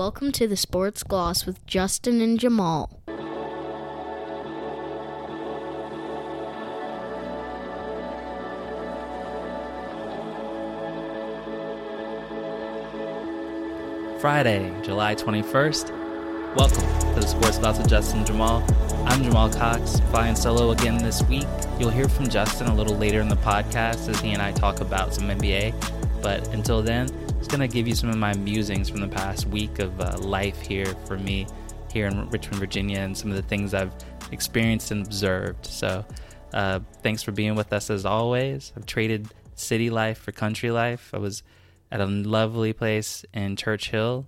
Welcome to the Sports Gloss with Justin and Jamaal. Friday, July 21st. Welcome to the Sports Gloss with Justin and Jamaal. I'm Jamaal Cox, flying solo again this week. You'll hear from Justin a little later in the podcast as he and I talk about some NBA. But until then, just going to give you some of my musings from the past week of uh, life here for me here in Richmond, Virginia, and some of the things I've experienced and observed. So, uh, thanks for being with us as always. I've traded city life for country life. I was at a lovely place in Church Hill,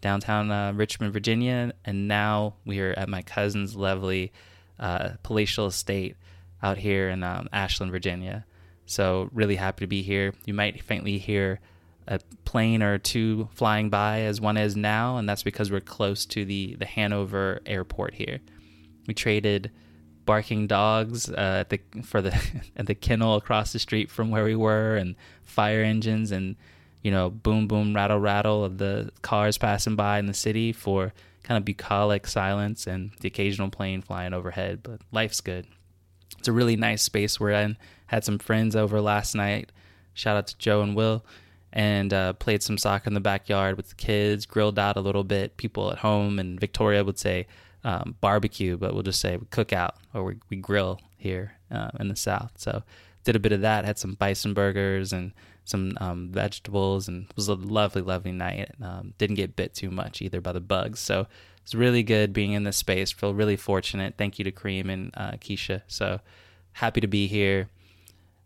downtown uh, Richmond, Virginia, and now we are at my cousin's lovely uh, palatial estate out here in um, Ashland, Virginia. So really happy to be here. You might faintly hear a plane or two flying by as one is now, and that's because we're close to the the Hanover airport here. We traded barking dogs uh, at the for the at the kennel across the street from where we were, and fire engines, and you know boom boom rattle rattle of the cars passing by in the city for kind of bucolic silence and the occasional plane flying overhead. But life's good. It's a really nice space we're in. Had some friends over last night. Shout out to Joe and Will. And uh, played some soccer in the backyard with the kids, grilled out a little bit. People at home, and Victoria would say um, barbecue, but we'll just say we cook out or we, we grill here uh, in the South. So did a bit of that. Had some bison burgers and some um, vegetables, and it was a lovely, lovely night. Um, didn't get bit too much either by the bugs. So it's really good being in this space. Feel really fortunate. Thank you to Cream and uh, Keisha. So happy to be here.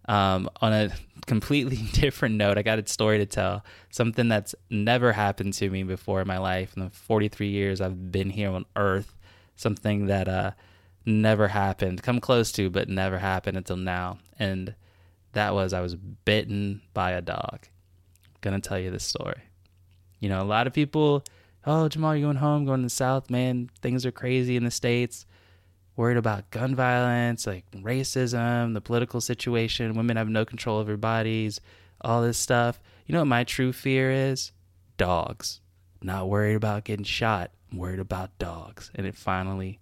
Um, on a completely different note, I got a story to tell. Something that's never happened to me before in my life in the 43 years I've been here on Earth. Something that uh, never happened, come close to, but never happened until now. And that was I was bitten by a dog. Gonna tell you this story. You know, a lot of people, oh Jamaal, you're going home, going to the South, man. Things are crazy in the states worried about gun violence, like racism, the political situation, women have no control of their bodies, all this stuff. You know what my true fear is? Dogs. Not worried about getting shot. I'm worried about dogs. And it finally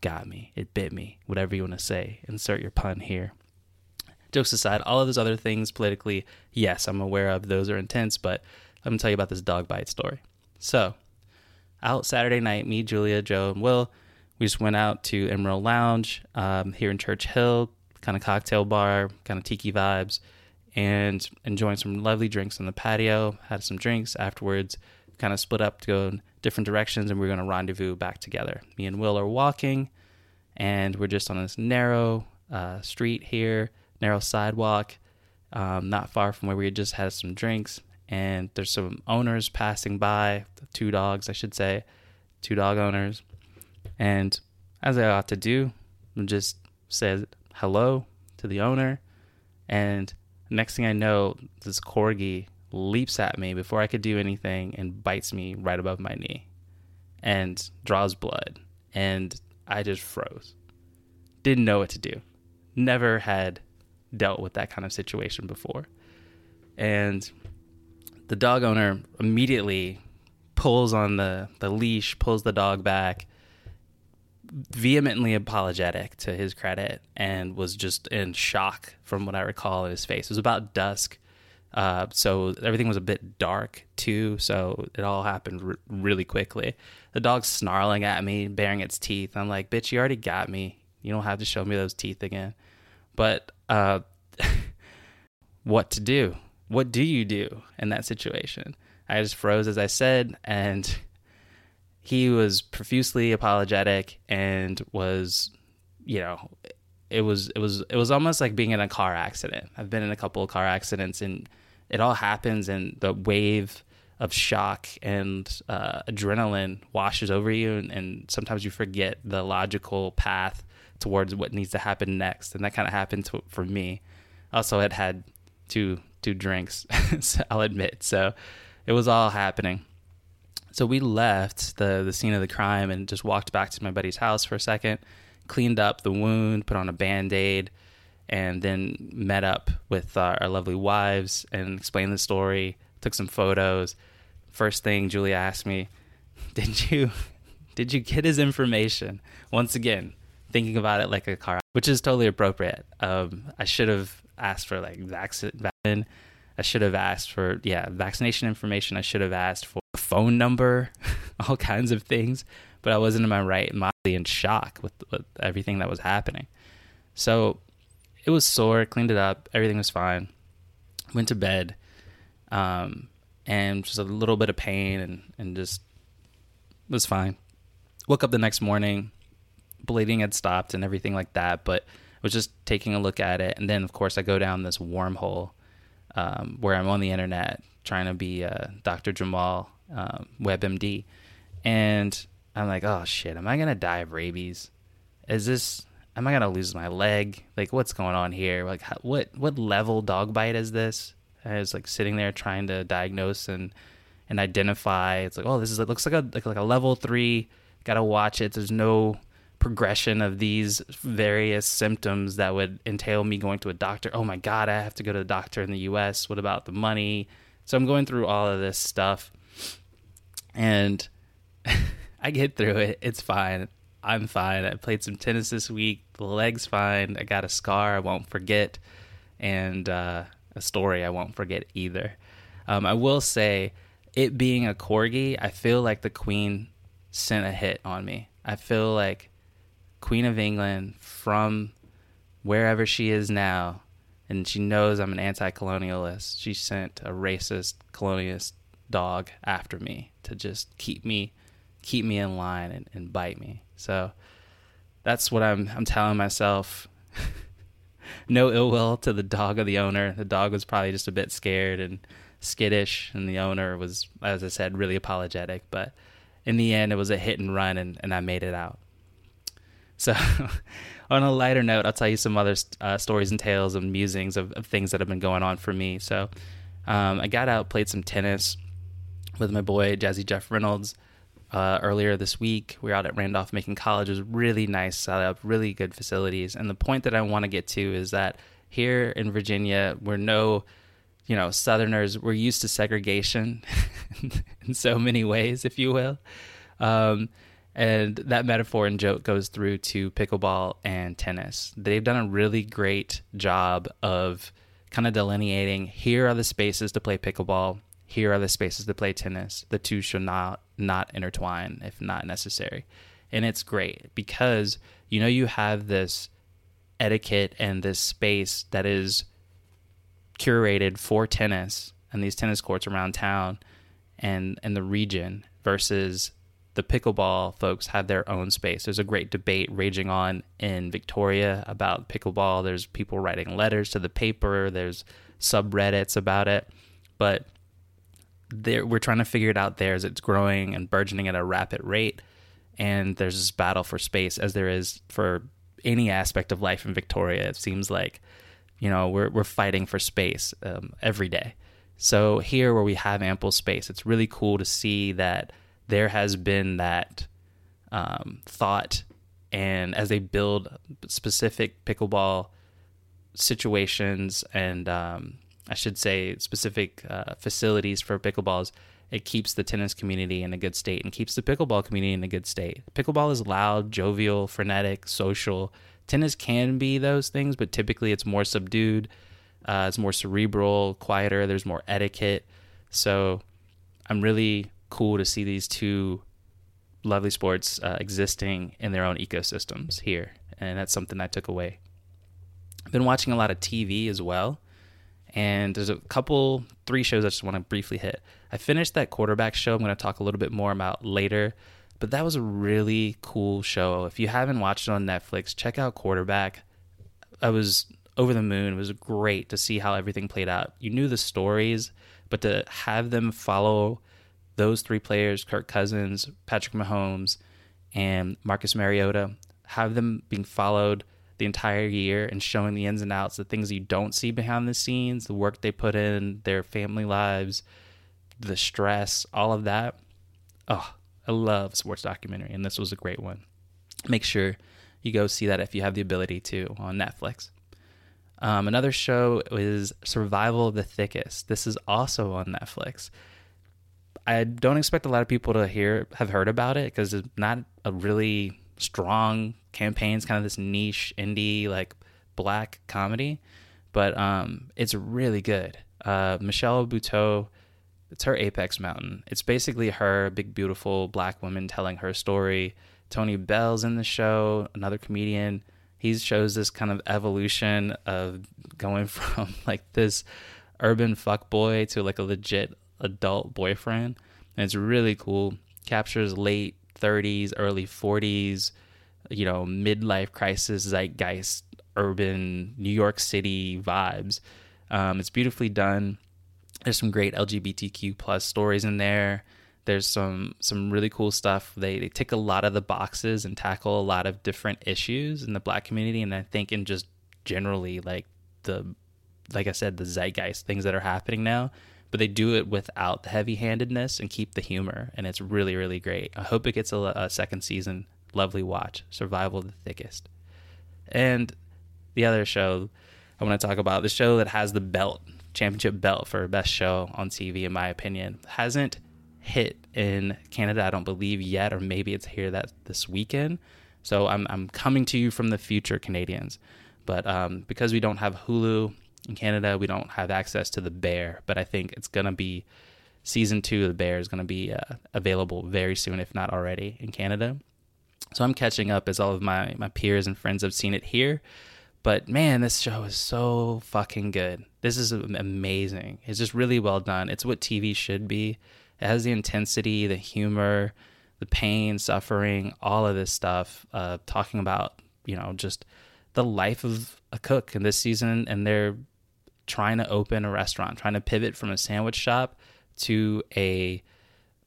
got me. It bit me. Whatever you want to say. Insert your pun here. Jokes aside, all of those other things politically, yes, I'm aware of. Those are intense, but I'm going to tell you about this dog bite story. So, out Saturday night, me, Julia, Joe, and Will we just went out to Emerald Lounge um, here in Church Hill, kind of cocktail bar, kind of tiki vibes, and enjoying some lovely drinks on the patio. Had some drinks afterwards, kind of split up to go in different directions, and we are going to rendezvous back together. Me and Will are walking, and we're just on this narrow uh, street here, narrow sidewalk, um, not far from where we just had some drinks. And there's some owners passing by, two dogs, I should say, two dog owners and as I ought to do, I just said hello to the owner. And next thing I know, this corgi leaps at me before I could do anything and bites me right above my knee and draws blood. And I just froze. Didn't know what to do. Never had dealt with that kind of situation before. And the dog owner immediately pulls on the, the leash, pulls the dog back, vehemently apologetic to his credit and was just in shock from what I recall in his face. It was about dusk. Uh, so everything was a bit dark too. So it all happened r- really quickly. The dog's snarling at me, baring its teeth. I'm like, bitch, you already got me. You don't have to show me those teeth again. But uh, what to do? What do you do in that situation? I just froze as I said, and he was profusely apologetic and was, you know, it was it was it was almost like being in a car accident. I've been in a couple of car accidents, and it all happens, and the wave of shock and uh, adrenaline washes over you, and, and, sometimes you forget the logical path towards what needs to happen next, and that kind of happened to, for me. Also, had had two two drinks, I'll admit, so it was all happening. So we left the the scene of the crime and just walked back to my buddy's house for a second, cleaned up the wound, put on a band aid, and then met up with our, our lovely wives and explained the story. Took some photos. First thing Julia asked me, did you did you get his information? Once again, thinking about it like a car, which is totally appropriate. Um, I should have asked for like vaccine. I should have asked for yeah vaccination information. I should have asked for phone number, all kinds of things. But I wasn't in my right mind, in shock with, with everything that was happening. So it was sore. Cleaned it up. Everything was fine. Went to bed, um, and just a little bit of pain and and just was fine. Woke up the next morning, bleeding had stopped and everything like that, but I was just taking a look at it. And then, of course, I go down this wormhole um, where I'm on the internet trying to be uh, Dr. Jamaal um, WebMD. And I'm like, oh shit, am I to die of rabies? Is this, am I to lose my leg? Like, what's going on here? Like, how, what, what level dog bite is this? I was like sitting there trying to diagnose and, and identify. It's like, oh, this is, it looks like a, like, like a level three. Got to watch it. There's no progression of these various symptoms that would entail me going to a doctor. Oh my God, I have to go to the doctor in the US. What about the money? So I'm going through all of this stuff and I get through it. It's fine. I'm fine. I played some tennis this week. The leg's fine. I got a scar I won't forget and uh, a story I won't forget either. Um, I will say, it being a corgi, I feel like the queen sent a hit on me. I feel like Queen of England from wherever she is now, and she knows I'm an anti colonialist. She sent a racist colonialist dog after me to just keep me keep me in line and, and bite me. So that's what I'm I'm telling myself. no ill will to the dog of the owner. The dog was probably just a bit scared and skittish, and the owner was, as I said, really apologetic. But in the end, it was a hit and run, and, and I made it out. So, on a lighter note, I'll tell you some other uh, stories and tales and musings of, of, things that have been going on for me. So, um, I got out, played some tennis with my boy Jazzy Jeff Reynolds uh, earlier this week. We were out at Randolph Macon College. It was really nice setup, really good facilities. And the point that I want to get to is that here in Virginia, we're no, you know, Southerners. We're used to segregation in so many ways, if you will. Um, and that metaphor and joke goes through to pickleball and tennis. They've done a really great job of kind of delineating here are the spaces to play pickleball, here are the spaces to play tennis. The two should not not intertwine if not necessary. And it's great because you know you have this etiquette and this space that is curated for tennis and these tennis courts around town and and the region versus the pickleball folks have their own space. There's a great debate raging on in Victoria about pickleball. There's people writing letters to the paper, there's subreddits about it. But there, we're trying to figure it out there as it's growing and burgeoning at a rapid rate. And there's this battle for space, as there is for any aspect of life in Victoria. It seems like, you know, we're, we're fighting for space um, every day. So here, where we have ample space, it's really cool to see that there has been that um, thought, and as they build specific pickleball situations and um, I should say specific uh, facilities for pickleballs, it keeps the tennis community in a good state and keeps the pickleball community in a good state. Pickleball is loud, jovial, frenetic, social. Tennis can be those things, but typically it's more subdued. Uh, it's more cerebral, quieter. There's more etiquette. So I'm really cool to see these two lovely sports uh, existing in their own ecosystems here. And that's something I took away. I've been watching a lot of TV as well. And there's a couple, three shows I just want to briefly hit. I finished that quarterback show. I'm going to talk a little bit more about later. But that was a really cool show. If you haven't watched it on Netflix, check out Quarterback. I was over the moon. It was great to see how everything played out. You knew the stories, but to have them follow those three players, Kirk Cousins, Patrick Mahomes, and Marcus Mariota, have them being followed the entire year and showing the ins and outs, the things you don't see behind the scenes, the work they put in, their family lives, the stress, all of that. Oh, I love sports documentary, and this was a great one. Make sure you go see that if you have the ability to on Netflix. Um, another show is Survival of the Thickest. This is also on Netflix. I don't expect a lot of people to hear have heard about it because it's not a really strong campaigns, kind of this niche indie like black comedy, but um, it's really good. Uh, Michelle Buteau, it's her Apex Mountain. It's basically her big beautiful black woman telling her story. Tone Bell's in the show, another comedian. He shows this kind of evolution of going from like this urban fuck boy to like a legit adult boyfriend. And it's really cool. Captures late 30s, early 40s, you know, midlife crisis, zeitgeist, urban New York City vibes. Um, it's beautifully done. There's some great LGBTQ plus stories in there. There's some some really cool stuff. They they tick a lot of the boxes and tackle a lot of different issues in the black community, and I think in just generally like the like I said the zeitgeist things that are happening now. But they do it without the heavy handedness and keep the humor, and it's really really great. I hope it gets a, a second season. Lovely watch. Survival of the thickest, and the other show I want to talk about the show that has the belt championship belt for best show on TV in my opinion hasn't hit in Canada I don't believe yet or maybe it's here that this weekend so I'm I'm coming to you from the future Canadians but um, because we don't have Hulu in Canada we don't have access to the Bear but I think it's gonna be season two of the Bear is gonna be uh, available very soon if not already in Canada so I'm catching up as all of my my peers and friends have seen it here but man, this show is so fucking good. This is amazing. It's just really well done. It's what TV should be. It has the intensity, the humor, the pain, suffering, all of this stuff. Uh, talking about you know just the life of a cook in this season, and they're trying to open a restaurant, trying to pivot from a sandwich shop to a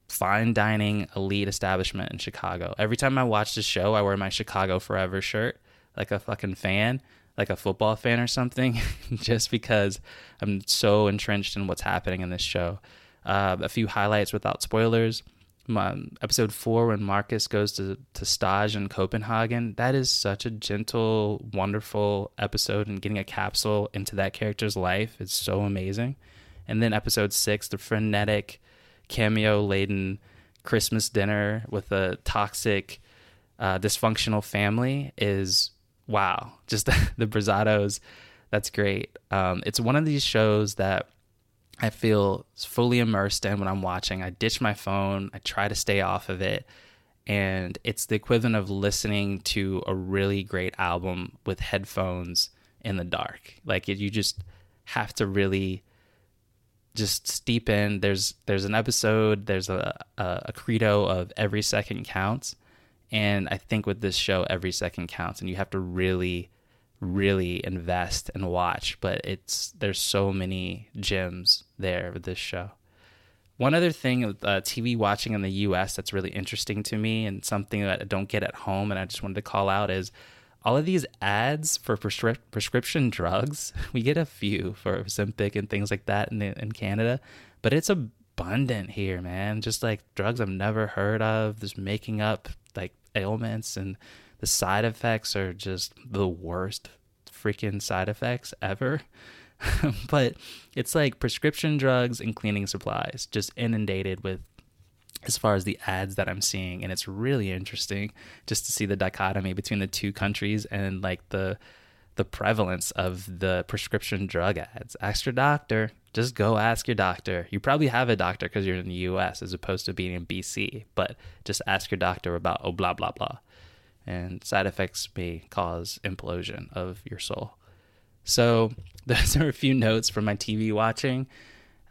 fine dining elite establishment in Chicago. Every time I watch the show, I wear my Chicago Forever shirt like a fucking fan like a football fan or something, just because I'm so entrenched in what's happening in this show. Uh, a few highlights without spoilers. My, episode four, when Marcus goes to, to stage in Copenhagen, that is such a gentle, wonderful episode, and getting a capsule into that character's life is so amazing. And then episode six, the frenetic, cameo laden Christmas dinner with a toxic, uh, dysfunctional family is wow, just the Berzattos. That's great. Um, it's one of these shows that I feel fully immersed in what I'm watching. I ditch my phone. I try to stay off of it. And it's the equivalent of listening to a really great album with headphones in the dark. Like you just have to really just steep in. There's there's an episode. There's a, a, a credo of every second counts, and I think with this show, every second counts, and you have to really, really invest and watch. But it's there's so many gems there with this show. One other thing with uh, TV watching in the U.S. that's really interesting to me, and something that I don't get at home, and I just wanted to call out is all of these ads for prescri- prescription drugs. We get a few for Ozempic and things like that in, in Canada, but it's abundant here, man. Just like drugs I've never heard of, just making up like ailments and the side effects are just the worst freaking side effects ever. but it's like prescription drugs and cleaning supplies just inundated with as far as the ads that I'm seeing and it's really interesting just to see the dichotomy between the two countries and like the the prevalence of the prescription drug ads. Ask your doctor. Just go ask your doctor. You probably have a doctor because you're in the US as opposed to being in BC, but just ask your doctor about, oh, blah, blah, blah. And side effects may cause implosion of your soul. So, those are a few notes from my TV watching.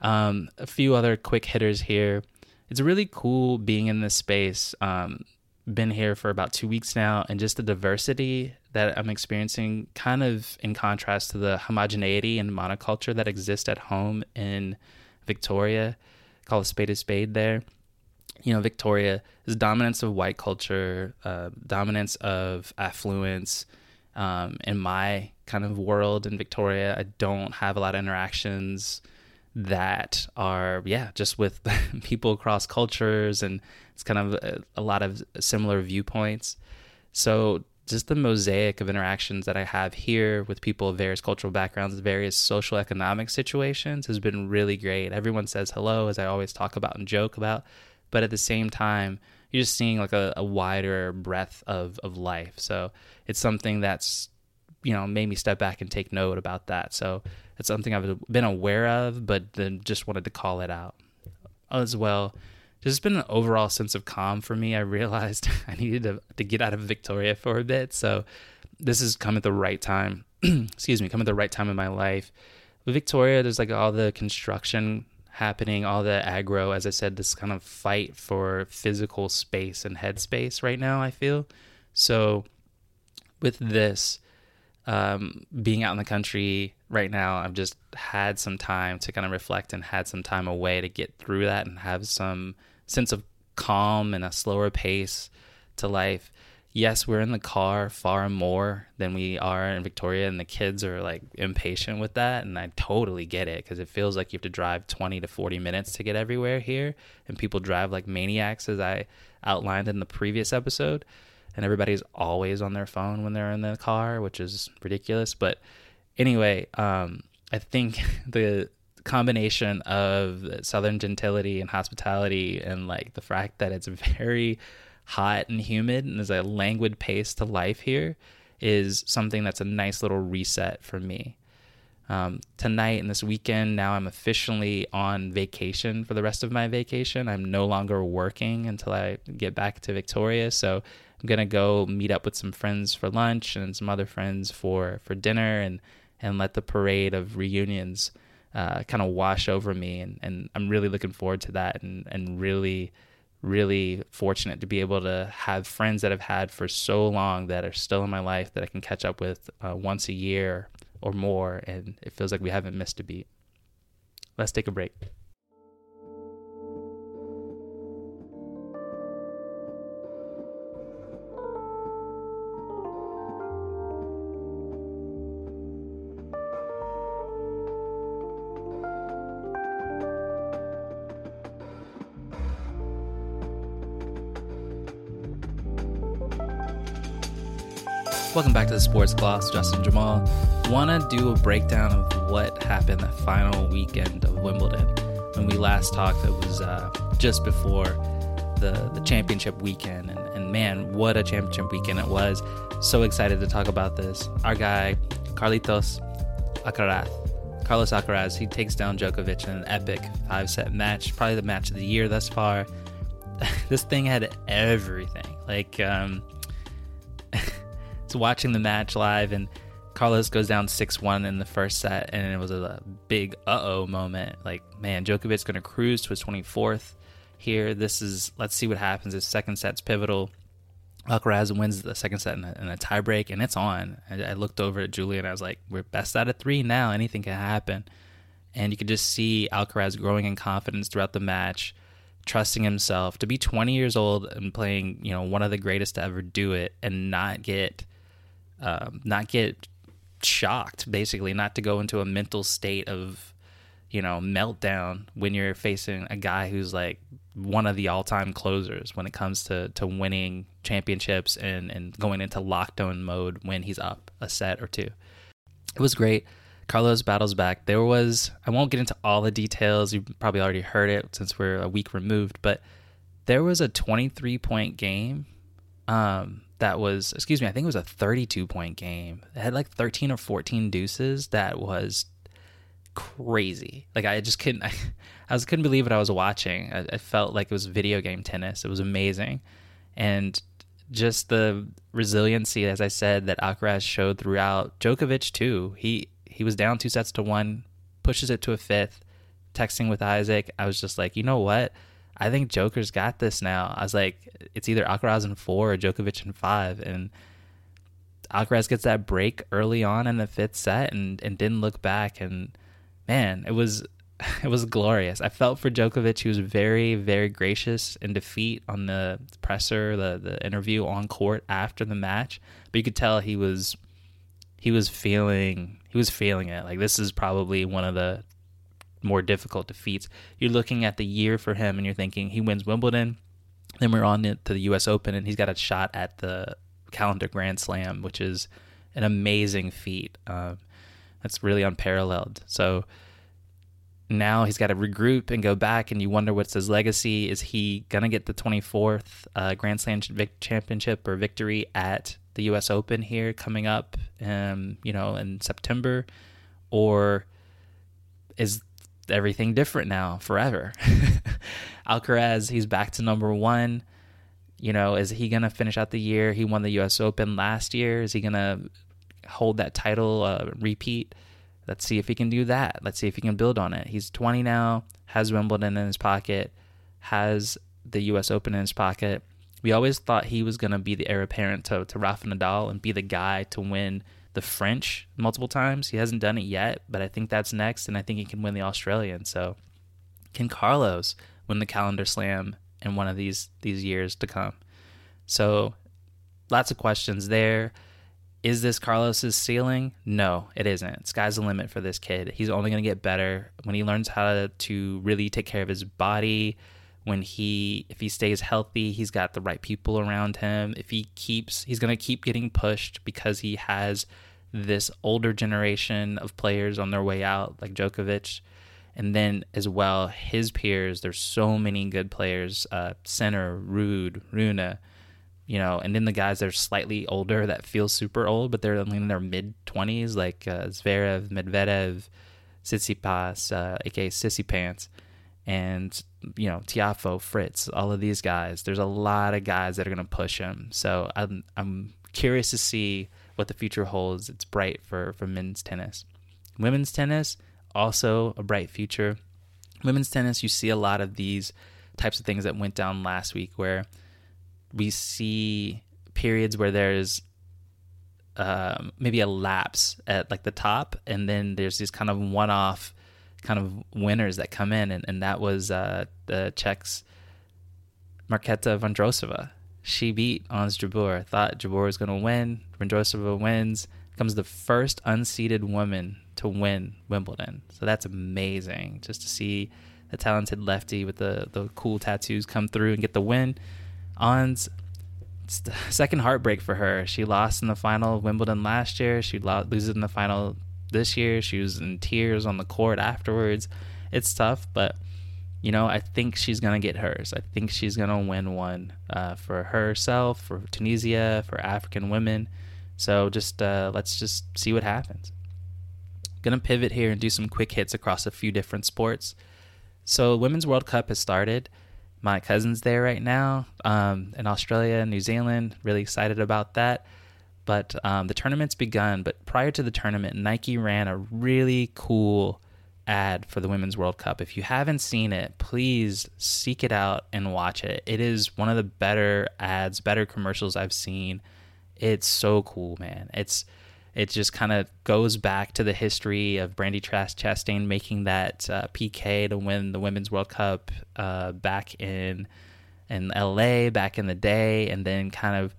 Um, a few other quick hitters here. It's really cool being in this space. Um, been here for about two weeks now, and just the diversity that I'm experiencing, kind of in contrast to the homogeneity and monoculture that exists at home in Victoria. Call a spade a spade there. You know, Victoria is dominance of white culture, uh, dominance of affluence. Um, in my kind of world in Victoria, I don't have a lot of interactions that are yeah just with people across cultures and it's kind of a, a, lot of similar viewpoints so just the mosaic of interactions that I have here with people of various cultural backgrounds, various social economic situations has been really great. Everyone says hello, as I always talk about and joke about, but at the same time, you're just seeing like a, a wider breadth of, of life. So it's something that's, you know, made me step back and take note about that. So it's something I've been aware of, but then just wanted to call it out as well there's been an overall sense of calm for me. I realized I needed to, to get out of Victoria for a bit. So this has come at the right time. Excuse me, come at the right time in my life. With Victoria, there's like all the construction happening, all the aggro, as I said, this kind of fight for physical space and headspace right now, I feel. So with this, um, being out in the country right now, I've just had some time to kind of reflect and had some time away to get through that and have some sense of calm and a slower pace to life. Yes, we're in the car far more than we are in Victoria, and the kids are like impatient with that. And I totally get it because it feels like you have to drive 20 to 40 minutes to get everywhere here. And people drive like maniacs, as I outlined in the previous episode. And everybody's always on their phone when they're in the car, which is ridiculous. But anyway, um, I think the combination of southern gentility and hospitality and like the fact that it's very hot and humid and there's a languid pace to life here is something that's a nice little reset for me. Um, tonight and this weekend, now I'm officially on vacation for the rest of my vacation. I'm no longer working until I get back to Victoria. So I'm gonna go meet up with some friends for lunch and some other friends for for dinner and and let the parade of reunions uh, kind of wash over me. And, and I'm really looking forward to that and, and really, really fortunate to be able to have friends that I've had for so long that are still in my life that I can catch up with uh, once a year or more. And it feels like we haven't missed a beat. Let's take a break. Welcome back to the Sports Gloss. Justin Jamaal. Want to do a breakdown of what happened the final weekend of Wimbledon. When we last talked, it was uh, just before the the championship weekend, and, and man, what a championship weekend it was! So excited to talk about this. Our guy Carlitos Alcaraz, Carlos Alcaraz, he takes down Djokovic in an epic five set match, probably the match of the year thus far. this thing had everything, like. Um, watching the match live, and Carlos goes down 6 1 in the first set, and it was a big uh oh moment. Like, man, Djokovic's going to cruise to his 24th here. This is, let's see what happens. His second set's pivotal. Alcaraz wins the second set in a, in a tiebreak, and it's on. I, I looked over at Julie and I was like, we're best out of three now. Anything can happen. And you could just see Alcaraz growing in confidence throughout the match, trusting himself to be 20 years old and playing, you know, one of the greatest to ever do it and not get um, not get shocked, basically, not to go into a mental state of, you know, meltdown when you're facing a guy who's like one of the all time closers when it comes to, to winning championships and, and going into lockdown mode when he's up a set or two. It was great. Carlos battles back. There was, I won't get into all the details. You probably already heard it since we're a week removed, but there was a 23 point game um, that was, excuse me, I think it was a 32 point game. It had like 13 or 14 deuces. That was crazy. Like I just couldn't, I, I was couldn't believe what I was watching. I, I, felt like it was video game tennis. It was amazing, and just the resiliency, as I said, that Alcaraz showed throughout. Djokovic too. He he was down two sets to one, pushes it to a fifth. Texting with Isaac, I was just like, you know what? I think Joker's got this now. I was like, it's either Alcaraz in four or Djokovic in five, and Alcaraz gets that break early on in the fifth set and and didn't look back. And man, it was it was glorious. I felt for Djokovic. He was very very gracious in defeat on the presser, the the interview on court after the match. But you could tell he was he was feeling he was feeling it. Like this is probably one of the more difficult defeats. You're looking at the year for him and you're thinking he wins Wimbledon, then we're on to the U.S. Open and he's got a shot at the calendar Grand Slam, which is an amazing feat. Um, that's really unparalleled. So now he's got to regroup and go back, and you wonder what's his legacy. Is he gonna get the 24th uh, Grand Slam championship or victory at the U.S. Open here coming up, um, you know, in September, or is everything different now forever? Alcaraz, he's back to number one. You know, is he gonna finish out the year? He won the U.S. Open last year. Is he gonna hold that title uh, repeat? Let's see if he can do that. Let's see if he can build on it. He's 20 now, has Wimbledon in his pocket, has the U.S. Open in his pocket. We always thought he was going to be the heir apparent to, to Rafa Nadal and be the guy to win the French multiple times. He hasn't done it yet, but I think that's next, and I think he can win the Australian. So, can Carlos win the Calendar Slam in one of these these years to come? So, lots of questions there. Is this Carlos's ceiling? No, it isn't. Sky's the limit for this kid. He's only going to get better when he learns how to really take care of his body. When he, if he stays healthy, he's got the right people around him. If he keeps, he's going to keep getting pushed because he has this older generation of players on their way out, like Djokovic. And then as well, his peers, there's so many good players, uh, Sinner, Ruud, Rune you know, and then the guys that are slightly older that feel super old, but they're in their mid 20s, like uh, Zverev, Medvedev, Tsitsipas, uh, aka Sissy Pants, and, you know, Tiafoe, Fritz, all of these guys. There's a lot of guys that are going to push him. So I'm, I'm curious to see what the future holds. It's bright for, for men's tennis. Women's tennis, also a bright future. Women's tennis, you see a lot of these types of things that went down last week where – we see periods where there's um, maybe a lapse at like the top, and then there's these kind of one-off kind of winners that come in, and, and that was uh, the Czechs Marketa Vondrousova. She beat Ons Jabeur. Thought Jabeur was going to win. Vondrousova wins. Comes the first unseeded woman to win Wimbledon. So that's amazing. Just to see the talented lefty with the the cool tattoos come through and get the win. Ons second heartbreak for her. She lost in the final of Wimbledon last year. She loses in the final this year. She was in tears on the court afterwards. It's tough, but you know, I think she's gonna get hers. I think she's gonna win one uh, for herself, for Tunisia, for African women. So just uh, let's just see what happens. Gonna pivot here and do some quick hits across a few different sports. So, Women's World Cup has started my cousin's there right now um, in Australia, New Zealand. Really excited about that. But um, the tournament's begun. But prior to the tournament, Nike ran a really cool ad for the Women's World Cup. If you haven't seen it, please seek it out and watch it. It is one of the better ads, better commercials I've seen. It's so cool, man. It's it just kind of goes back to the history of Brandy Brandi Chastain making that uh, PK to win the Women's World Cup uh, back in in LA back in the day, and then kind of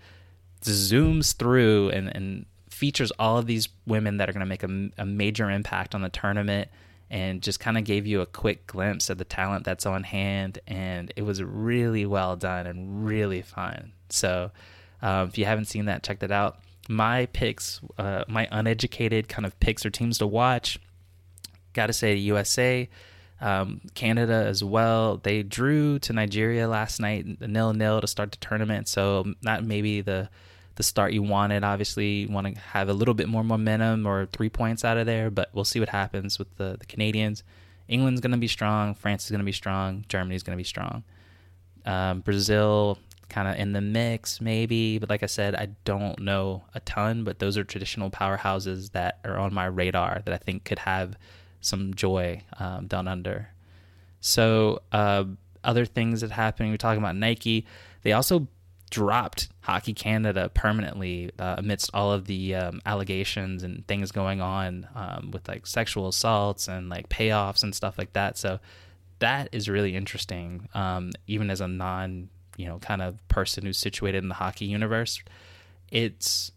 zooms through and, and features all of these women that are going to make a, a major impact on the tournament and just kind of gave you a quick glimpse of the talent that's on hand. And it was really well done and really fun. So uh, if you haven't seen that, check that out my picks, uh, my uneducated kind of picks or teams to watch. Got to say, USA, um, Canada as well. They drew to Nigeria last night, nil nil to start the tournament. So not maybe the the start you wanted. Obviously, you want to have a little bit more momentum or three points out of there, but we'll see what happens with the, the Canadians. England's going to be strong. France is going to be strong. Germany's going to be strong. Um, Brazil, kind of in the mix, maybe. But like I said, I don't know a ton, but those are traditional powerhouses that are on my radar that I think could have some joy um, down under. So, uh, other things that happened, we're talking about Nike. They also dropped Hockey Canada permanently uh, amidst all of the um, allegations and things going on um, with like sexual assaults and like payoffs and stuff like that. So, that is really interesting, um, even as a non you know kind of person who's situated in the hockey universe, it's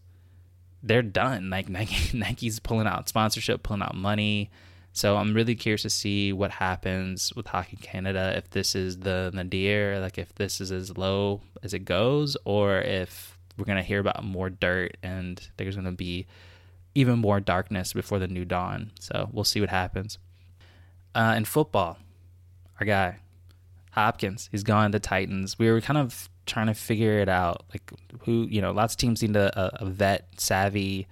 they're done. Like Nike, Nike's pulling out sponsorship, pulling out money. So I'm really curious to see what happens with Hockey Canada if this is the nadir, like if this is as low as it goes, or if we're to hear about more dirt and there's to be even more darkness before the new dawn. So we'll see what happens. Uh, in football, our guy, Hopkins, he's gone to Titans. We were kind of trying to figure it out. Like, who, you know, lots of teams need a, a vet, savvy,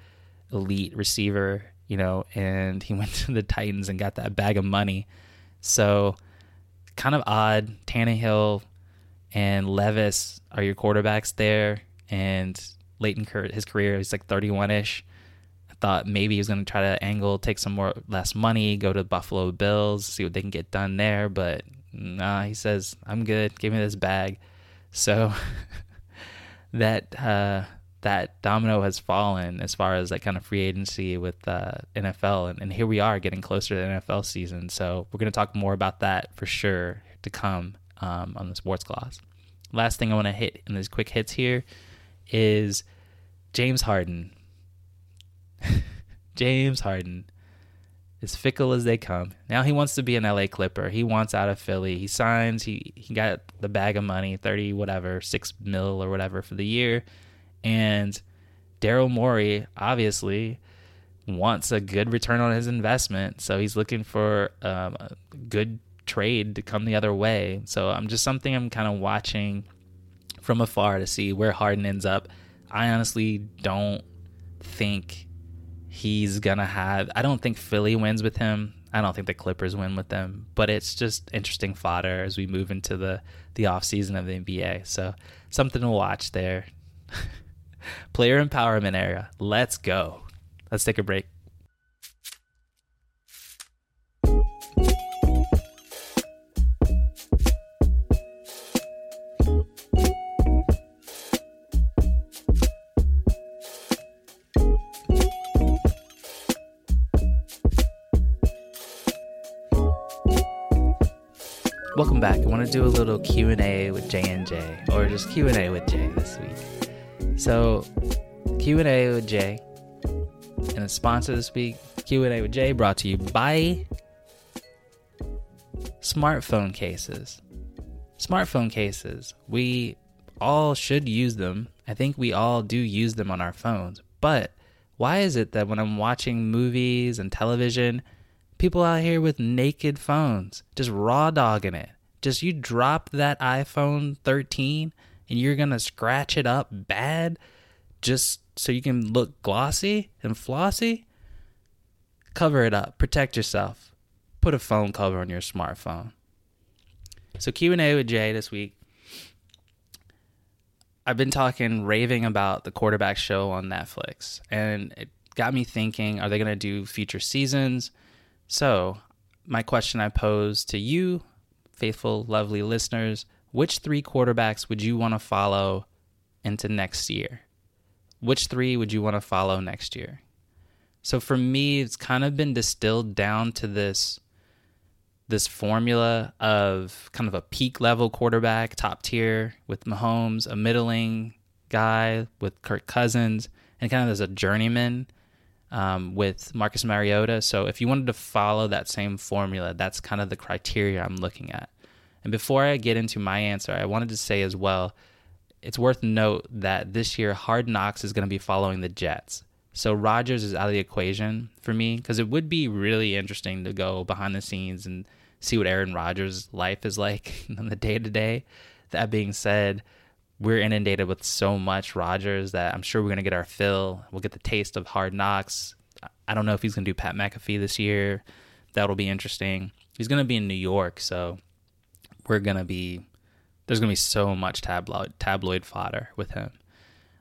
elite receiver, you know, and he went to the Titans and got that bag of money. So, kind of odd. Tannehill and Levis are your quarterbacks there, and Leighton Kurt, his career is like 31 ish. I thought maybe he was going to try to angle, take some more less money, go to Buffalo Bills, see what they can get done there. But nah, he says I'm good. Give me this bag. So that uh, that domino has fallen as far as like kind of free agency with uh, NFL, and, and here we are getting closer to the NFL season. So we're going to talk more about that for sure to come um, on the sports gloss. Last thing I want to hit in these quick hits here is James Harden. James Harden, as fickle as they come. Now he wants to be an LA Clipper. He wants out of Philly. He signs. He he got the bag of money, thirty whatever, six mil or whatever for the year, and Daryl Morey obviously wants a good return on his investment, so he's looking for um, a good trade to come the other way. So I'm just something I'm kind of watching from afar to see where Harden ends up. I honestly don't think he's gonna have. I don't think Philly wins with him. I don't think the Clippers win with them. But it's just interesting fodder as we move into the the off season of the NBA. So something to watch there. Player empowerment era. Let's go. Let's take a break. Welcome back. I want to do a little Q and A with J and J, or just Q and A with Jay this week. So, Q and A with Jay, and a sponsor this week, Q and A with Jay, brought to you by smartphone cases. Smartphone cases. We all should use them. I think we all do use them on our phones. But why is it that when I'm watching movies and television, people out here with naked phones, just raw dogging it. Just you drop that iPhone 13 and you're going to scratch it up bad just so you can look glossy and flossy. Cover it up, protect yourself. Put a phone cover on your smartphone. So Q&A with Jay this week. I've been talking raving about the quarterback show on Netflix and it got me thinking are they going to do future seasons? So, my question I pose to you, faithful, lovely listeners which three quarterbacks would you want to follow into next year? Which three would you want to follow next year? So for me, it's kind of been distilled down to this this formula of kind of a peak level quarterback, top tier with Mahomes, a middling guy with Kirk Cousins, and kind of as a journeyman um, with Marcus Mariota. So if you wanted to follow that same formula, that's kind of the criteria I'm looking at. And before I get into my answer, I wanted to say as well, it's worth note that this year Hard Knocks is going to be following the Jets. So Rodgers is out of the equation for me because it would be really interesting to go behind the scenes and see what Aaron Rodgers' life is like on the day to day. That being said, we're inundated with so much Rodgers that I'm sure we're going to get our fill. We'll get the taste of hard knocks. I don't know if he's going to do Pat McAfee this year. That'll be interesting. He's going to be in New York, so we're to be there's to be so much tabloid tabloid fodder with him.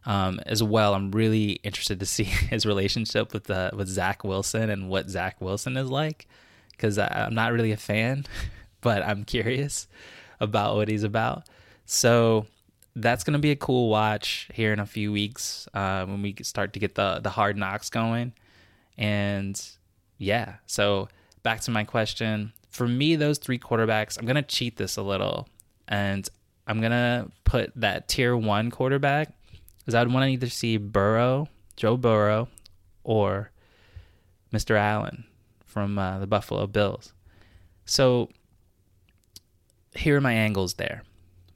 Um, as well, I'm really interested to see his relationship with uh, with Zach Wilson and what Zach Wilson is like, because I'm not really a fan, but I'm curious about what he's about. So that's gonna be a cool watch here in a few weeks uh, when we start to get the the hard knocks going. And yeah, so back to my question. For me, those three quarterbacks, I'm gonna cheat this a little, and I'm gonna put that tier one quarterback because I would want to either see Burrow, Joe Burrow, or Mr. Allen from uh, the Buffalo Bills. So here are my angles there.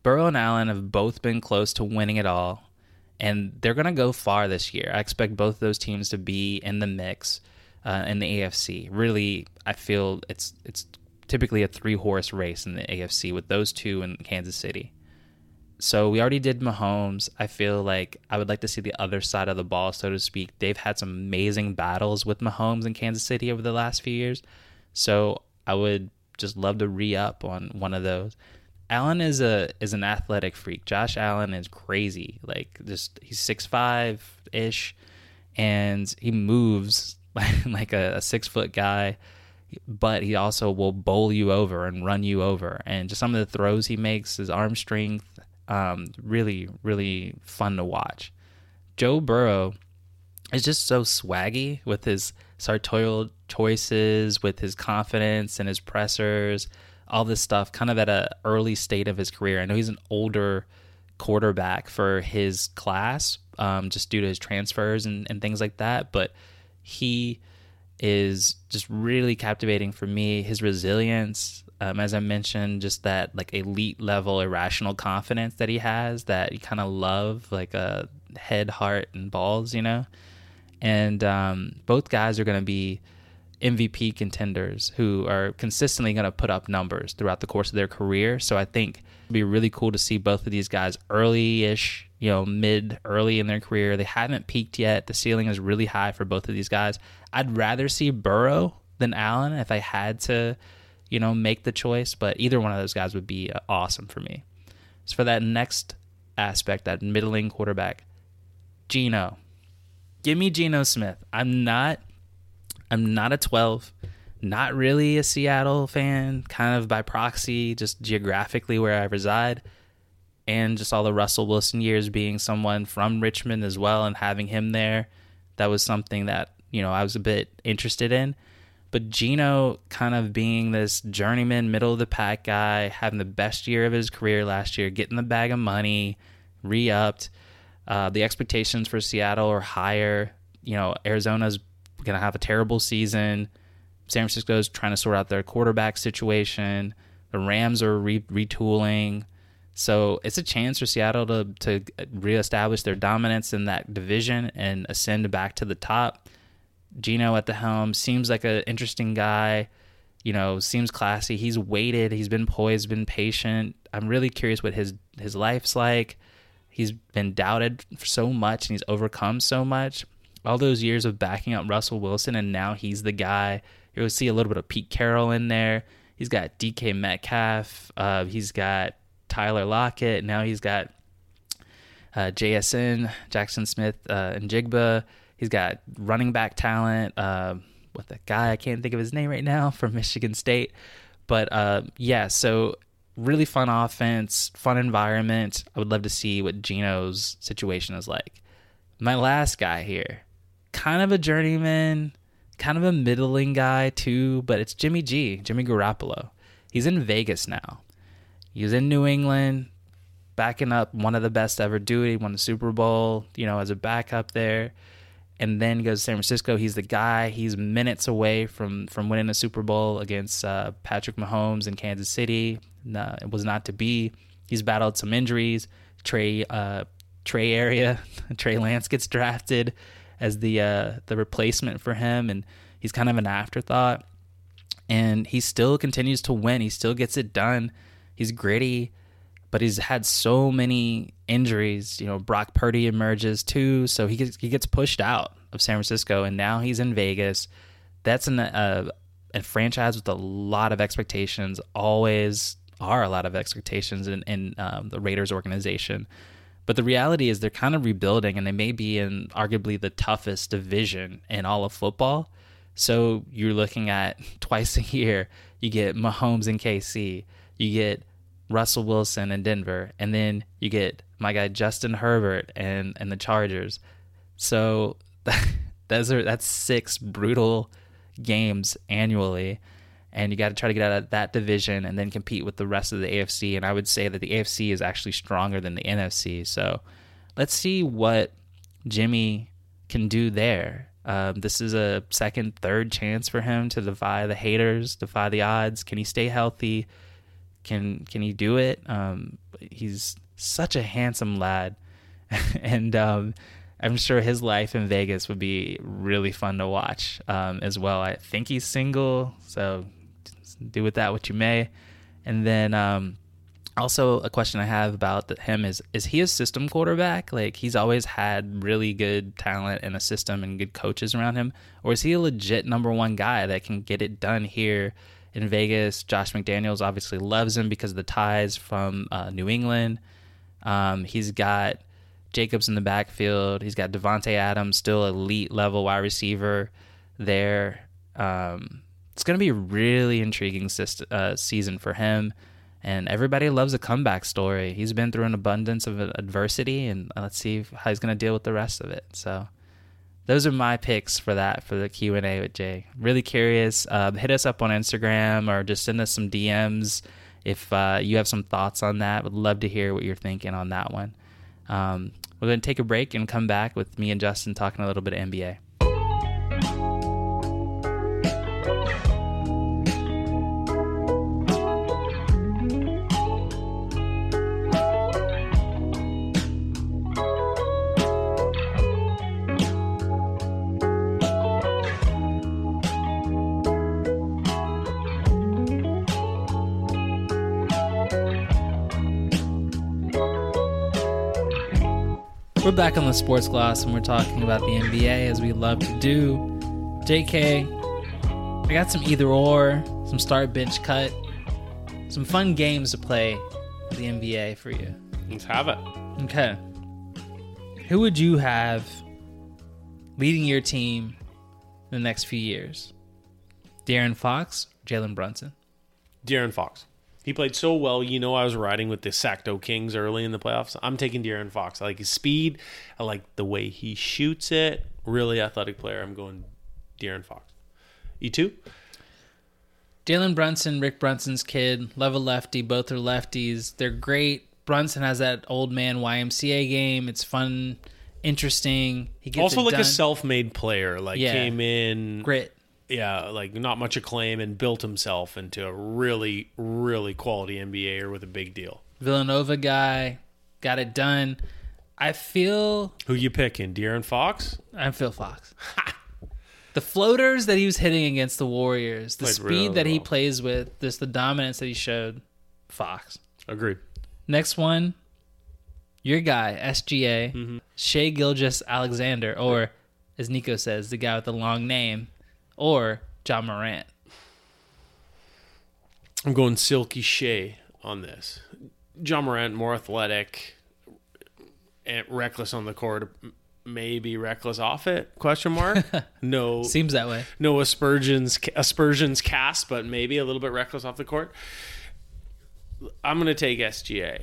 Burrow and Allen have both been close to winning it all, and they're going to go far this year. I expect both those teams to be in the mix uh, in the AFC. Really, I feel it's it's typically a three horse race in the AFC with those two in Kansas City. So we already did Mahomes. I feel like I would like to see the other side of the ball, so to speak. They've had some amazing battles with Mahomes in Kansas City over the last few years. So I would just love to re up on one of those. Allen is a is an athletic freak. Josh Allen is crazy. Like just he's six five ish, and he moves like, like a, a six foot guy. But he also will bowl you over and run you over. And just some of the throws he makes, his arm strength, um, really really fun to watch. Joe Burrow is just so swaggy with his sartorial choices, with his confidence and his pressers all this stuff kind of at an early state of his career. I know he's an older quarterback for his class, um, just due to his transfers and, and things like that. But he is just really captivating for me. His resilience, um, as I mentioned, just that like elite level irrational confidence that he has that you kind of love, like a head, heart, and balls, you know. And um, both guys are going to be MVP contenders who are consistently going to put up numbers throughout the course of their career. So I think it'd be really cool to see both of these guys early ish, you know, mid, early in their career. They haven't peaked yet. The ceiling is really high for both of these guys. I'd rather see Burrow than Allen if I had to, you know, make the choice, but either one of those guys would be uh, awesome for me. So for that next aspect, that middling quarterback, Geno. Give me Geno Smith. I'm not I'm not a 12, not really a Seattle fan, kind of by proxy, just geographically where I reside. And just all the Russell Wilson years being someone from Richmond as well and having him there, that was something that, you know, I was a bit interested in. But Geno kind of being this journeyman, middle of the pack guy, having the best year of his career last year, getting the bag of money, re upped. Uh, the expectations for Seattle are higher. You know, Arizona's going to have a terrible season. San Francisco's trying to sort out their quarterback situation. The Rams are re- retooling. So it's a chance for Seattle to to reestablish their dominance in that division and ascend back to the top. Geno at the helm seems like an interesting guy. You know, seems classy. He's waited. He's been poised, been patient. I'm really curious what his his life's like. He's been doubted so much and he's overcome so much all those years of backing up Russell Wilson, and now he's the guy. You'll see a little bit of Pete Carroll in there. He's got DK Metcalf. Uh, he's got Tyler Lockett. Now he's got uh, JSN, Jaxon Smith, uh, and Jigba. He's got running back talent uh, with a guy I can't think of his name right now from Michigan State. But uh, yeah, so really fun offense, fun environment. I would love to see what Geno's situation is like. My last guy here, kind of a journeyman, kind of a middling guy too, but it's Jimmy G, Jimmy Garoppolo. He's in Vegas now. He was in New England, backing up one of the best ever do it. He won the Super Bowl, you know, as a backup there. And then goes to San Francisco. He's the guy. He's minutes away from from winning a Super Bowl against uh, Patrick Mahomes in Kansas City. No, it was not to be. He's battled some injuries. Trey uh, Trey area, Trey Lance gets drafted as the uh, the replacement for him, and he's kind of an afterthought. And he still continues to win. He still gets it done. He's gritty, but he's had so many injuries. You know, Brock Purdy emerges too, so he gets he gets pushed out of San Francisco, and now he's in Vegas. That's an, uh, a franchise with a lot of expectations. Always are a lot of expectations in, in um, the Raiders organization. But the reality is they're kind of rebuilding and they may be in arguably the toughest division in all of football. So you're looking at twice a year, you get Mahomes in KC, you get Russell Wilson in Denver, and then you get my guy Justin Herbert and and the Chargers. So are that's six brutal games annually and you got to try to get out of that division and then compete with the rest of the AFC. And I would say that the AFC is actually stronger than the NFC. So let's see what Jimmy can do there. Um, this is a second, third chance for him to defy the haters, defy the odds. Can he stay healthy? Can can he do it? Um, he's such a handsome lad, and um, I'm sure his life in Vegas would be really fun to watch um, as well. I think he's single, so do with that what you may. And then um, also a question I have about him is: Is he a system quarterback? Like he's always had really good talent and a system and good coaches around him, or is he a legit number one guy that can get it done here? In Vegas, Josh McDaniels obviously loves him because of the ties from uh, New England. Um, he's got Jacobs in the backfield. He's got Davante Adams, still elite level wide receiver there. Um, it's going to be a really intriguing uh, season for him. And everybody loves a comeback story. He's been through an abundance of adversity, and let's see how he's going to deal with the rest of it. So, those are my picks for that for the Q and A with Jay. Really curious. Uh, hit us up on Instagram or just send us some DMs if uh, you have some thoughts on that. Would love to hear what you're thinking on that one. Um, we're going to take a break and come back with me and Justin talking a little bit of NBA. Back on the sports gloss and we're talking about the NBA as we love to do. JK, I got some either or, some start bench cut, some fun games to play the NBA for you. Let's have it. Okay. Who would you have leading your team in the next few years? De'Aaron Fox, Jalen Brunson? De'Aaron Fox. He played so well. You know, I was riding with the Sacto Kings early in the playoffs. I'm taking De'Aaron Fox. I like his speed. I like the way he shoots it. Really athletic player. I'm going De'Aaron Fox. You too? Jalen Brunson, Rick Brunson's kid, love a lefty. Both are lefties. They're great. Brunson has that old man YMCA game. It's fun, interesting. He gets also like done. a self-made player. Like yeah. came in grit yeah, like not much acclaim and built himself into a really, really quality NBAer with a big deal. Villanova guy, got it done. I feel who you picking, De'Aaron Fox? I'm Phil Fox. the floaters that he was hitting against the Warriors, the Played speed really that well. he plays with, this the dominance that he showed, Fox. Agreed. Next one, your guy, SGA, mm-hmm. Shai Gilgeous-Alexander, or as Nico says, the guy with the long name, or Ja Morant? I'm going Silky Shai on this. Ja Morant more athletic and reckless on the court, maybe reckless off it? Question mark. No, seems that way. No aspersions, aspersions cast, but maybe a little bit reckless off the court. I'm gonna take SGA.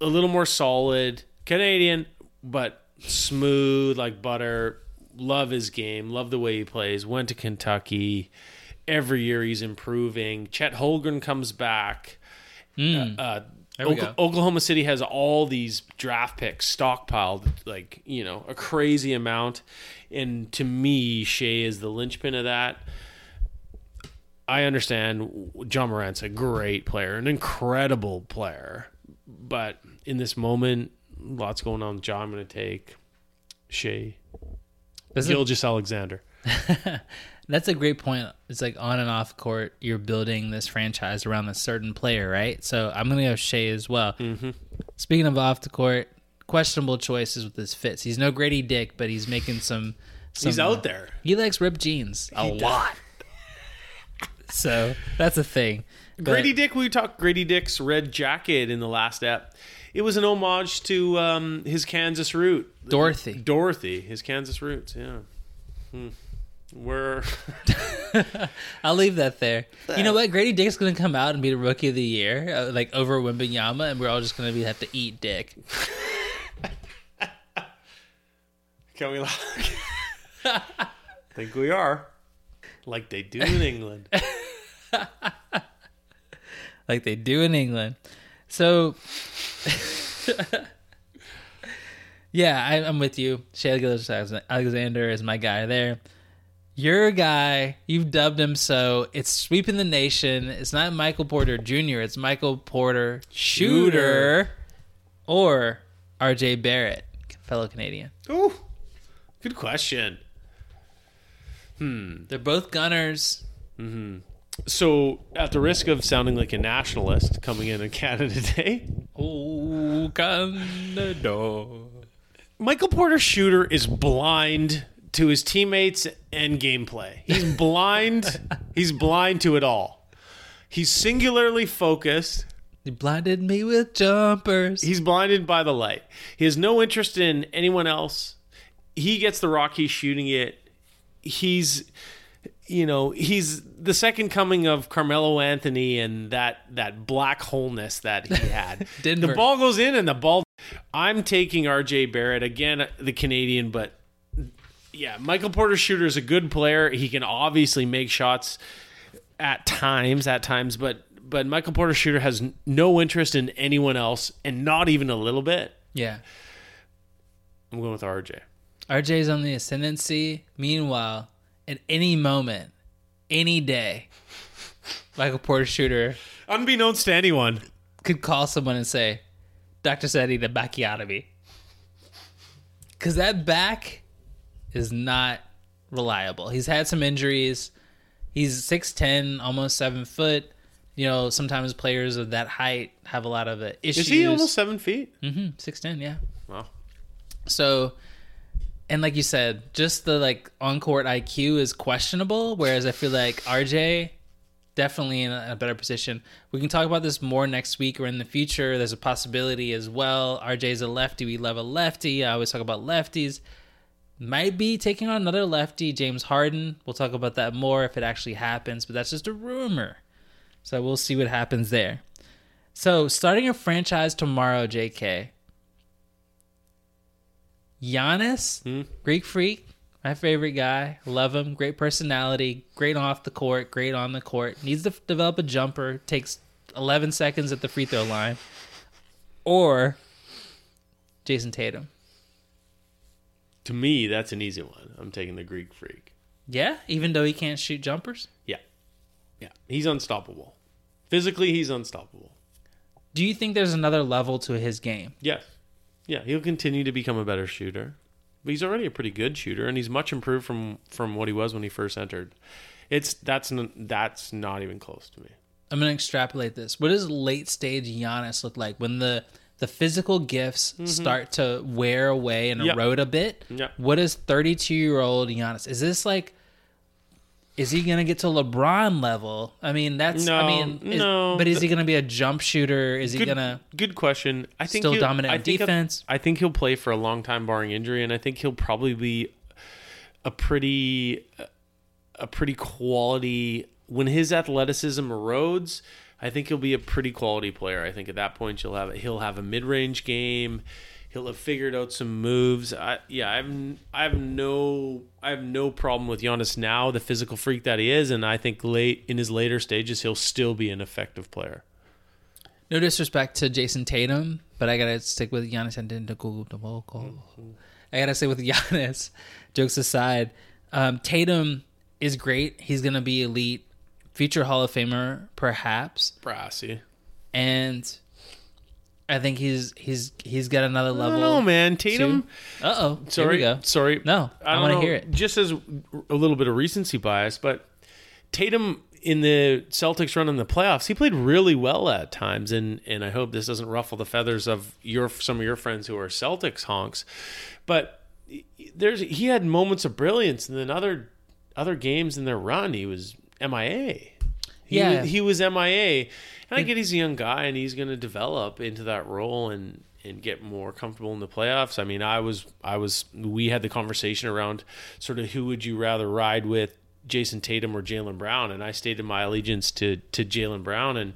A little more solid, Canadian, but smooth like butter love his game, love the way he plays. Went to Kentucky. Every year he's improving. Chet Holmgren comes back. Mm. Uh, o- Oklahoma City has all these draft picks stockpiled, like you know, a crazy amount. And to me, Shai is the linchpin of that. I understand Ja Morant's a great player, an incredible player, but in this moment, lots going on John. I'm going to take Shai. Gilgeous-Alexander. That's a great point. It's like on and off court, you're building this franchise around a certain player, right? So I'm gonna go Shai as well. Mm-hmm. Speaking of off the court, questionable choices with his fits. He's no Grady Dick, but he's making some. some he's out there. He likes ripped jeans a he lot. so that's a thing. But, Grady Dick, we talked Grady Dick's red jacket in the last ep it was an homage to um, his Kansas root, Dorothy. Dorothy, his Kansas roots. Yeah. Hmm. We're. I'll leave that there. You know what? Grady Dick's going to come out and be the rookie of the year, uh, like over Wembanyama, and we're all just going to be have to eat Dick. Can we? I think we are, like they do in England. like they do in England. So yeah, I, am with you. Shai Alexander is my guy there. Your guy, you've dubbed him so. It's sweeping the nation. It's not Michael Porter Jr. It's Michael Porter Shooter, Shooter. or RJ Barrett. fellow Canadian? Ooh, good question. Hmm. They're both gunners. So, at the risk of sounding like a nationalist coming in on Canada Day, Oh, Canada. Michael Porter Shooter is blind to his teammates and gameplay. He's blind. he's blind to it all. He's singularly focused. He blinded me with jumpers. He's blinded by the light. He has no interest in anyone else. He gets the rock. He's shooting it. He's, you know, he's the second coming of Carmelo Anthony and that that black wholeness that he had. The ball goes in and the ball. I'm taking R.J. Barrett again, the Canadian, but yeah, Michael Porter Shooter is a good player. He can obviously make shots at times, at times, but but Michael Porter Shooter has no interest in anyone else, and not even a little bit. yeah. I'm going with RJ. RJ's on the ascendancy. Meanwhile, at any moment, any day, Michael Porter Shooter Unbeknownst to anyone, could call someone and say, Dr. said Seti, the backiotomy. Because that back is not reliable. He's had some injuries. He's 6'10, almost 7 foot. You know, sometimes players of that height have a lot of uh, issues. is he almost seven feet? hmm 6'10, yeah. Wow. So, and like you said, just the like on court IQ is questionable. Whereas I feel like RJ definitely in a, better position. We can talk about this more next week or in the future. There's a possibility as well. RJ is a lefty. We love a lefty. I always talk about lefties. Might be taking on another lefty, James Harden. We'll talk about that more if it actually happens, but that's just a rumor. So we'll see what happens there. So starting a franchise tomorrow, JK. Giannis, hmm? Greek freak, my favorite guy. Love him. Great personality. Great off the court. Great on the court. Needs to f- develop a jumper. Takes 11 seconds at the free throw line. Or Jayson Tatum. To me, that's an easy one. I'm taking the Greek freak. Yeah, even though he can't shoot jumpers. Yeah. Yeah. He's unstoppable. Physically, he's unstoppable. Do you think there's another level to his game? Yes. Yeah, he'll continue to become a better shooter. But he's already a pretty good shooter and he's much improved from from what he was when he first entered. It's that's n- that's not even close to me. I'm gonna extrapolate this. What does late stage Giannis look like when the the physical gifts mm-hmm. start to wear away and Yep. erode a bit? Yep. What is 32 year old Giannis? Is this like? Is he gonna get to LeBron level? I mean, that's. I No, mean, is- no. But is he gonna be a jump shooter? Is he gonna? good question. I think Still dominant I think defense? I think he'll play for a long time, barring injury, and I think he'll probably be a pretty a pretty quality when his athleticism erodes. I think he'll be a pretty quality player. I think at that point he'll have he'll have a mid range game. He'll have figured out some moves. I, yeah, I have I have no I have no problem with Giannis now, the physical freak that he is, and I think late in his later stages he'll still be an effective player. No disrespect to Jayson Tatum, but I gotta stick with Giannis Antetokounmpo. I gotta say with Giannis. Jokes aside, um, Tatum is great. He's gonna be elite, future Hall of Famer, perhaps, Brassy. and I think he's he's he's got another level. don't man. Tatum. Uh oh. Sorry, go. sorry. No, I, don't want to hear it. Just as a little bit of recency bias, but Tatum in the Celtics run in the playoffs, he played really well at times, and and I hope this doesn't ruffle the feathers of your some of your friends who are Celtics honks, but there's he had moments of brilliance, and then other other games in their run, he was MIA. He Yeah. was, he was MIA, and I get he's a young guy, and he's going to develop into that role and and get more comfortable in the playoffs. I mean, I was I was we had the conversation around sort of who would you rather ride with, Jayson Tatum or Jaylen Brown, and I stated my allegiance to to Jaylen Brown, and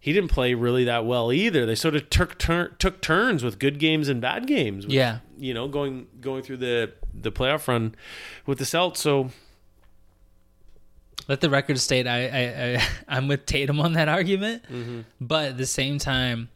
he didn't play really that well either. They sort of took tur- took turns with good games and bad games. with, Yeah. you know, going going through the the playoff run with the Celts. So Let the record state I, I, I I'm with Tatum on that argument, Mm-hmm. but at the same time,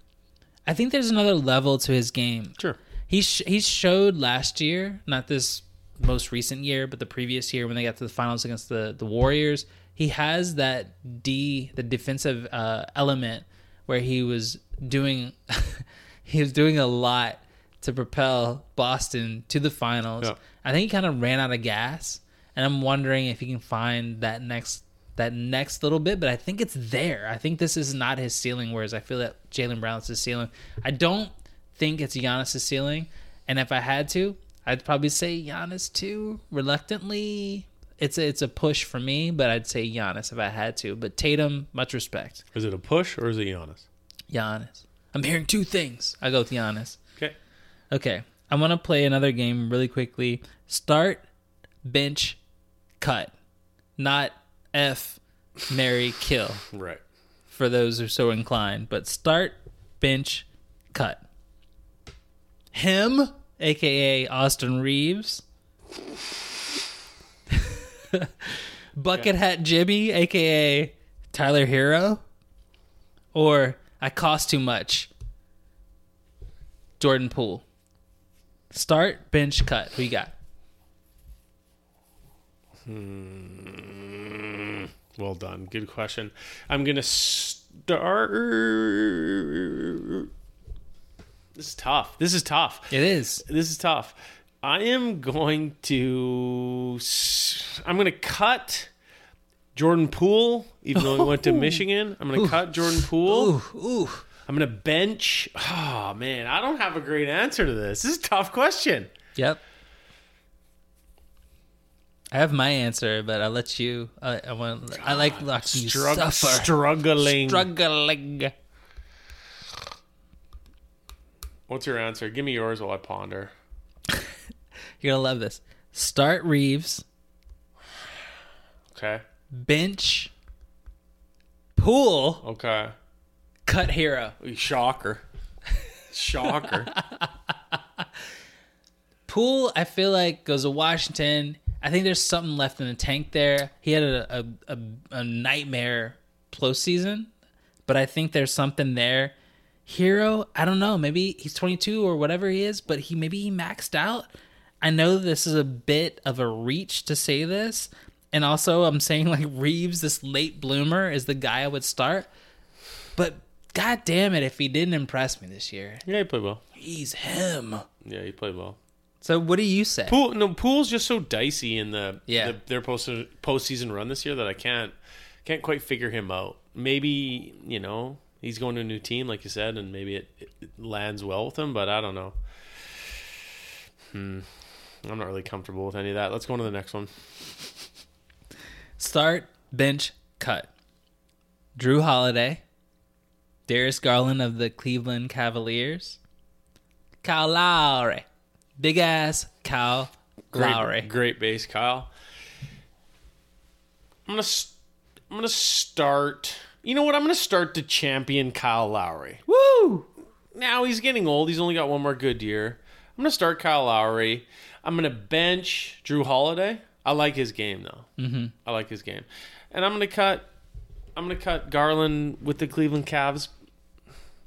I think there's another level to his game. sure, He sh- he showed last year, not this most recent year, but the previous year when they got to the finals against the the Warriors. He has that D, the defensive uh, element, where he was doing he was doing a lot to propel Boston to the finals. Yeah. I think he kind of ran out of gas, and I'm wondering if he can find that next that next little bit. But I think it's there. I think this is not his ceiling, whereas I feel that Jaylen Brown's his ceiling. I don't think it's Giannis' ceiling, and if I had to, I'd probably say Giannis too. Reluctantly, it's a, it's a push for me, but I'd say Giannis if I had to. But Tatum, much respect. Is it a push or is it Giannis? Giannis. I'm hearing two things. I go with Giannis. Okay. Okay, I want to play another game really quickly. Start, bench, cut, not F, marry, kill. Right. For those who are so inclined, but start, bench, cut. Him, aka Austin Reaves. Bucket Hat Jimmy, aka Tyler Herro, or I cost too much. Jordan Poole. Start, bench, cut. Who you got? Hmm. Well done. Good question. I'm gonna start. This is tough. This is tough. It is. This is tough. I am going to. I'm going to cut Jordan Poole, even though he went to Michigan. I'm going to cut Jordan Poole. Ooh, ooh. I'm going to bench. Oh man, I don't have a great answer to this. This is a tough question. Yep. I have my answer, but I'll let you. I, I want. I like watching you Strugg- suffer. struggling. Struggling. What's your answer? Give me yours while I ponder. You're gonna love this. Start Reaves, Okay. bench, Poole, Okay. cut Herro. Shocker. Shocker. Poole, I feel like goes to Washington. I think there's something left in the tank there. He had a a, a, a nightmare postseason, but I think there's something there. Herro, I don't know. Maybe he's 22 or whatever he is, but he maybe he maxed out. I know this is a bit of a reach to say this, and also I'm saying like Reaves, this late bloomer, is the guy I would start. But god damn it, if he didn't impress me this year, yeah, he played well. he's him. Yeah, he played well. So what do you say? Poole, no, Poole's just so dicey in the, Yeah. the their post postseason run this year that I can't can't quite figure him out. Maybe you know he's going to a new team, like you said, and maybe it, it lands well with him. But I don't know. Hmm, I'm not really comfortable with any of that. Let's go on to the next one. Start, bench, cut. Jrue Holiday, Darius Garland of the Cleveland Cavaliers, Kyle Lowry, big ass Kyle Great, Lowry. great base, Kyle. I'm gonna I'm gonna start. You know what? I'm gonna start to champion Kyle Lowry. Woo! now he's getting old. He's only got one more good year. I'm gonna start Kyle Lowry. I'm gonna bench Jrue Holiday. I like his game though. Mm-hmm. I like his game, and I'm gonna cut. I'm gonna cut Garland with the Cleveland Cavs.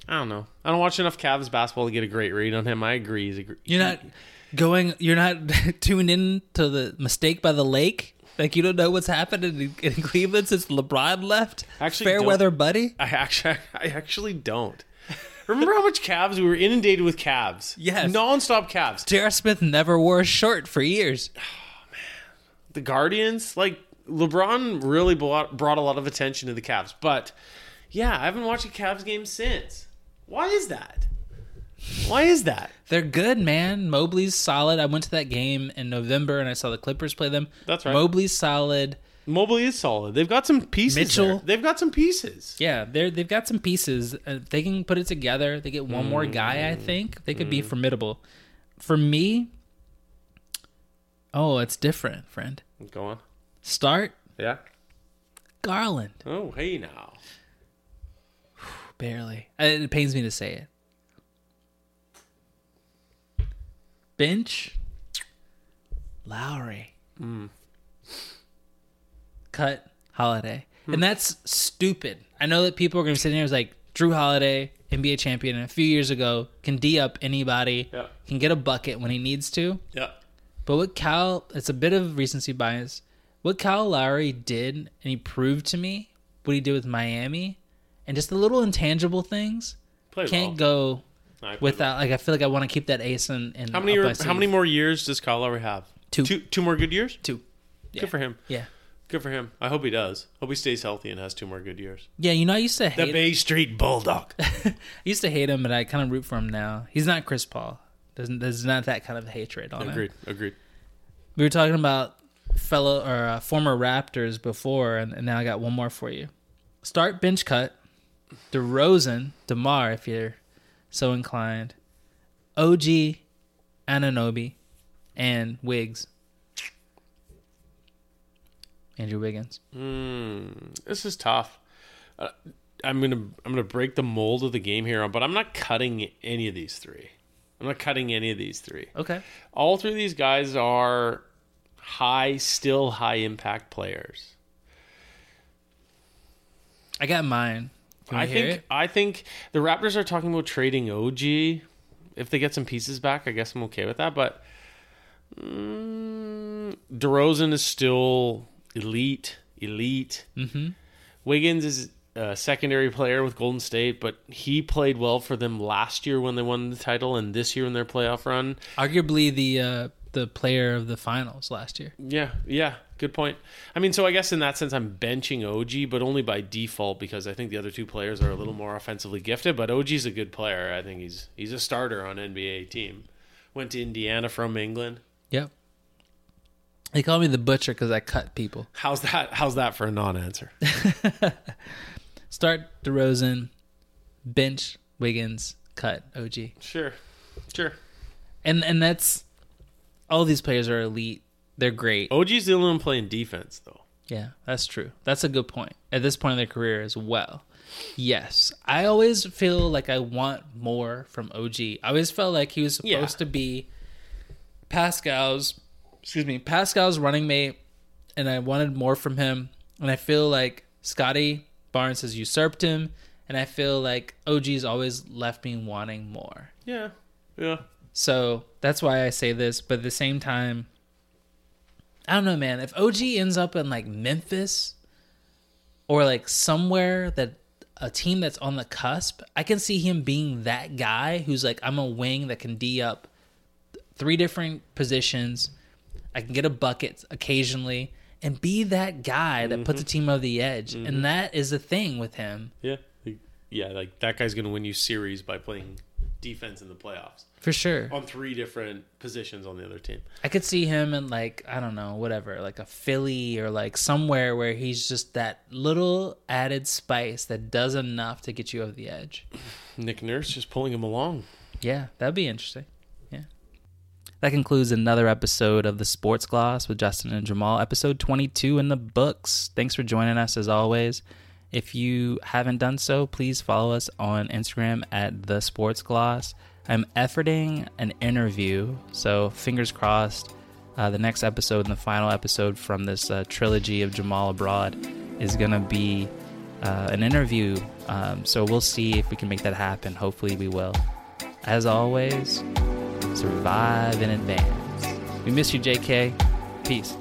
I don't know. I don't watch enough Cavs basketball to get a great read on him. I agree. He's a gr- You're not going. You're not tuned in to the mistake by the lake. Like you don't know what's happened in, in Cleveland since LeBron left. Actually, fair don't. weather buddy. I actually, I actually don't. Remember how much Cavs we were inundated with Cavs? Yes. nonstop Cavs. J.R. Smith never wore a shirt for years. Oh, the Guardians, like LeBron really brought, brought a lot of attention to the Cavs. But yeah, I haven't watched a Cavs game since. Why is that? Why is that? They're good, man. Mobley's solid. I went to that game in November and I saw the Clippers play them. That's right. Mobley's solid. Mobley is solid. They've got some pieces. Mitchell. there. They've got some pieces. Yeah, they're they've got some pieces. Uh, they can put it together. They get one more guy. I think they could be formidable. For me, oh, it's different, friend. Go on. Start Yeah. Garland. Oh, hey now. Barely. Uh, It pains me to say it. Bench. Lowry. Cut Holiday. And that's stupid. I know that people are going to sit here and like Jrue Holiday, NBA champion a few years ago, can D up anybody, Yeah. can get a bucket when he needs to. Yeah. But what Cal, it's a bit of recency bias. What Kyle Lowry did, and he proved to me what he did with Miami, and just the little intangible things Played can't well. go. Without like I feel like I want to keep that ace in. How many my how many more years does Kyle Lowry have? Two. Two two more good years? Two. Yeah. Good for him. Yeah. Good for him. I hope he does. Hope he stays healthy and has two more good years. Yeah, you know, I used to hate The. Bay Street Bulldog. I used to hate him, but I kind of root for him now. He's not Chris Paul. There's, there's not that kind of hatred on him. agreed. Agreed. We were talking about fellow or uh, former Raptors before, and, and now I got one more for you. Start bench cut. DeRozan, DeMar, if you're so inclined. OG, Anunoby, and Wiggs. Andrew Wiggins. Mm, this is tough. Uh, I'm gonna I'm gonna break the mold of the game here, but I'm not cutting any of these three. I'm not cutting any of these three. Okay. All three of these guys are high, still high impact players. I got mine. I think it? I think the Raptors are talking about trading OG. If they get some pieces back, I guess I'm okay with that. But mm, DeRozan is still elite, elite. Mm-hmm. Wiggins is a secondary player with Golden State, but he played well for them last year when they won the title, and this year in their playoff run. Arguably the uh, the player of the finals last year. Yeah, yeah, good point. I mean, so I guess in that sense, I'm benching OG, but only by default because I think the other two players are a little more offensively gifted. But OG's a good player. I think he's he's a starter on NBA team. Went to Indiana from England. Yep. They call me the butcher because I cut people. How's that? How's that for a non-answer? Start DeRozan, bench Wiggins, cut OG, sure, sure. and and that's all these players are elite. They're great. OG's the only one playing defense though. Yeah, that's true. That's a good point. At this point in their career as well. Yes. I always feel like I want more from OG. I always felt like he was supposed Yeah. to be Pascal's excuse me, Pascal's running mate and I wanted more from him. And I feel like Scottie Barnes has usurped him and I feel like OG's always left me wanting more. Yeah, yeah. So that's why I say this, but at the same time, I don't know, man. If OG ends up in like Memphis or like somewhere that a team that's on the cusp, I can see him being that guy who's like, I'm a wing that can D up three different positions. I can get a bucket occasionally and be that guy that puts a mm-hmm. team over the edge. And mm-hmm. that is the thing with him. Yeah, yeah. Like that guy's gonna win you series by playing defense in the playoffs For sure. on three different positions on the other team. I could see him in like I don't know, whatever, like a Philly or like somewhere where he's just that little added spice that does enough to get you over the edge. Nick Nurse just pulling him along. Yeah, that'd be interesting. Yeah. That concludes another episode of the Sports Gloss with Justin and Jamaal, episode 22 in the books. Thanks for joining us as always. If you haven't done so, please follow us on Instagram at the Sports Gloss. I'm efforting an interview, so fingers crossed. Uh, the next episode and the final episode from this uh, trilogy of Jamaal Abroad is going to be uh, an interview. Um, so we'll see if we can make that happen. Hopefully, we will. As always, survive in advance. We miss you, JK. Peace.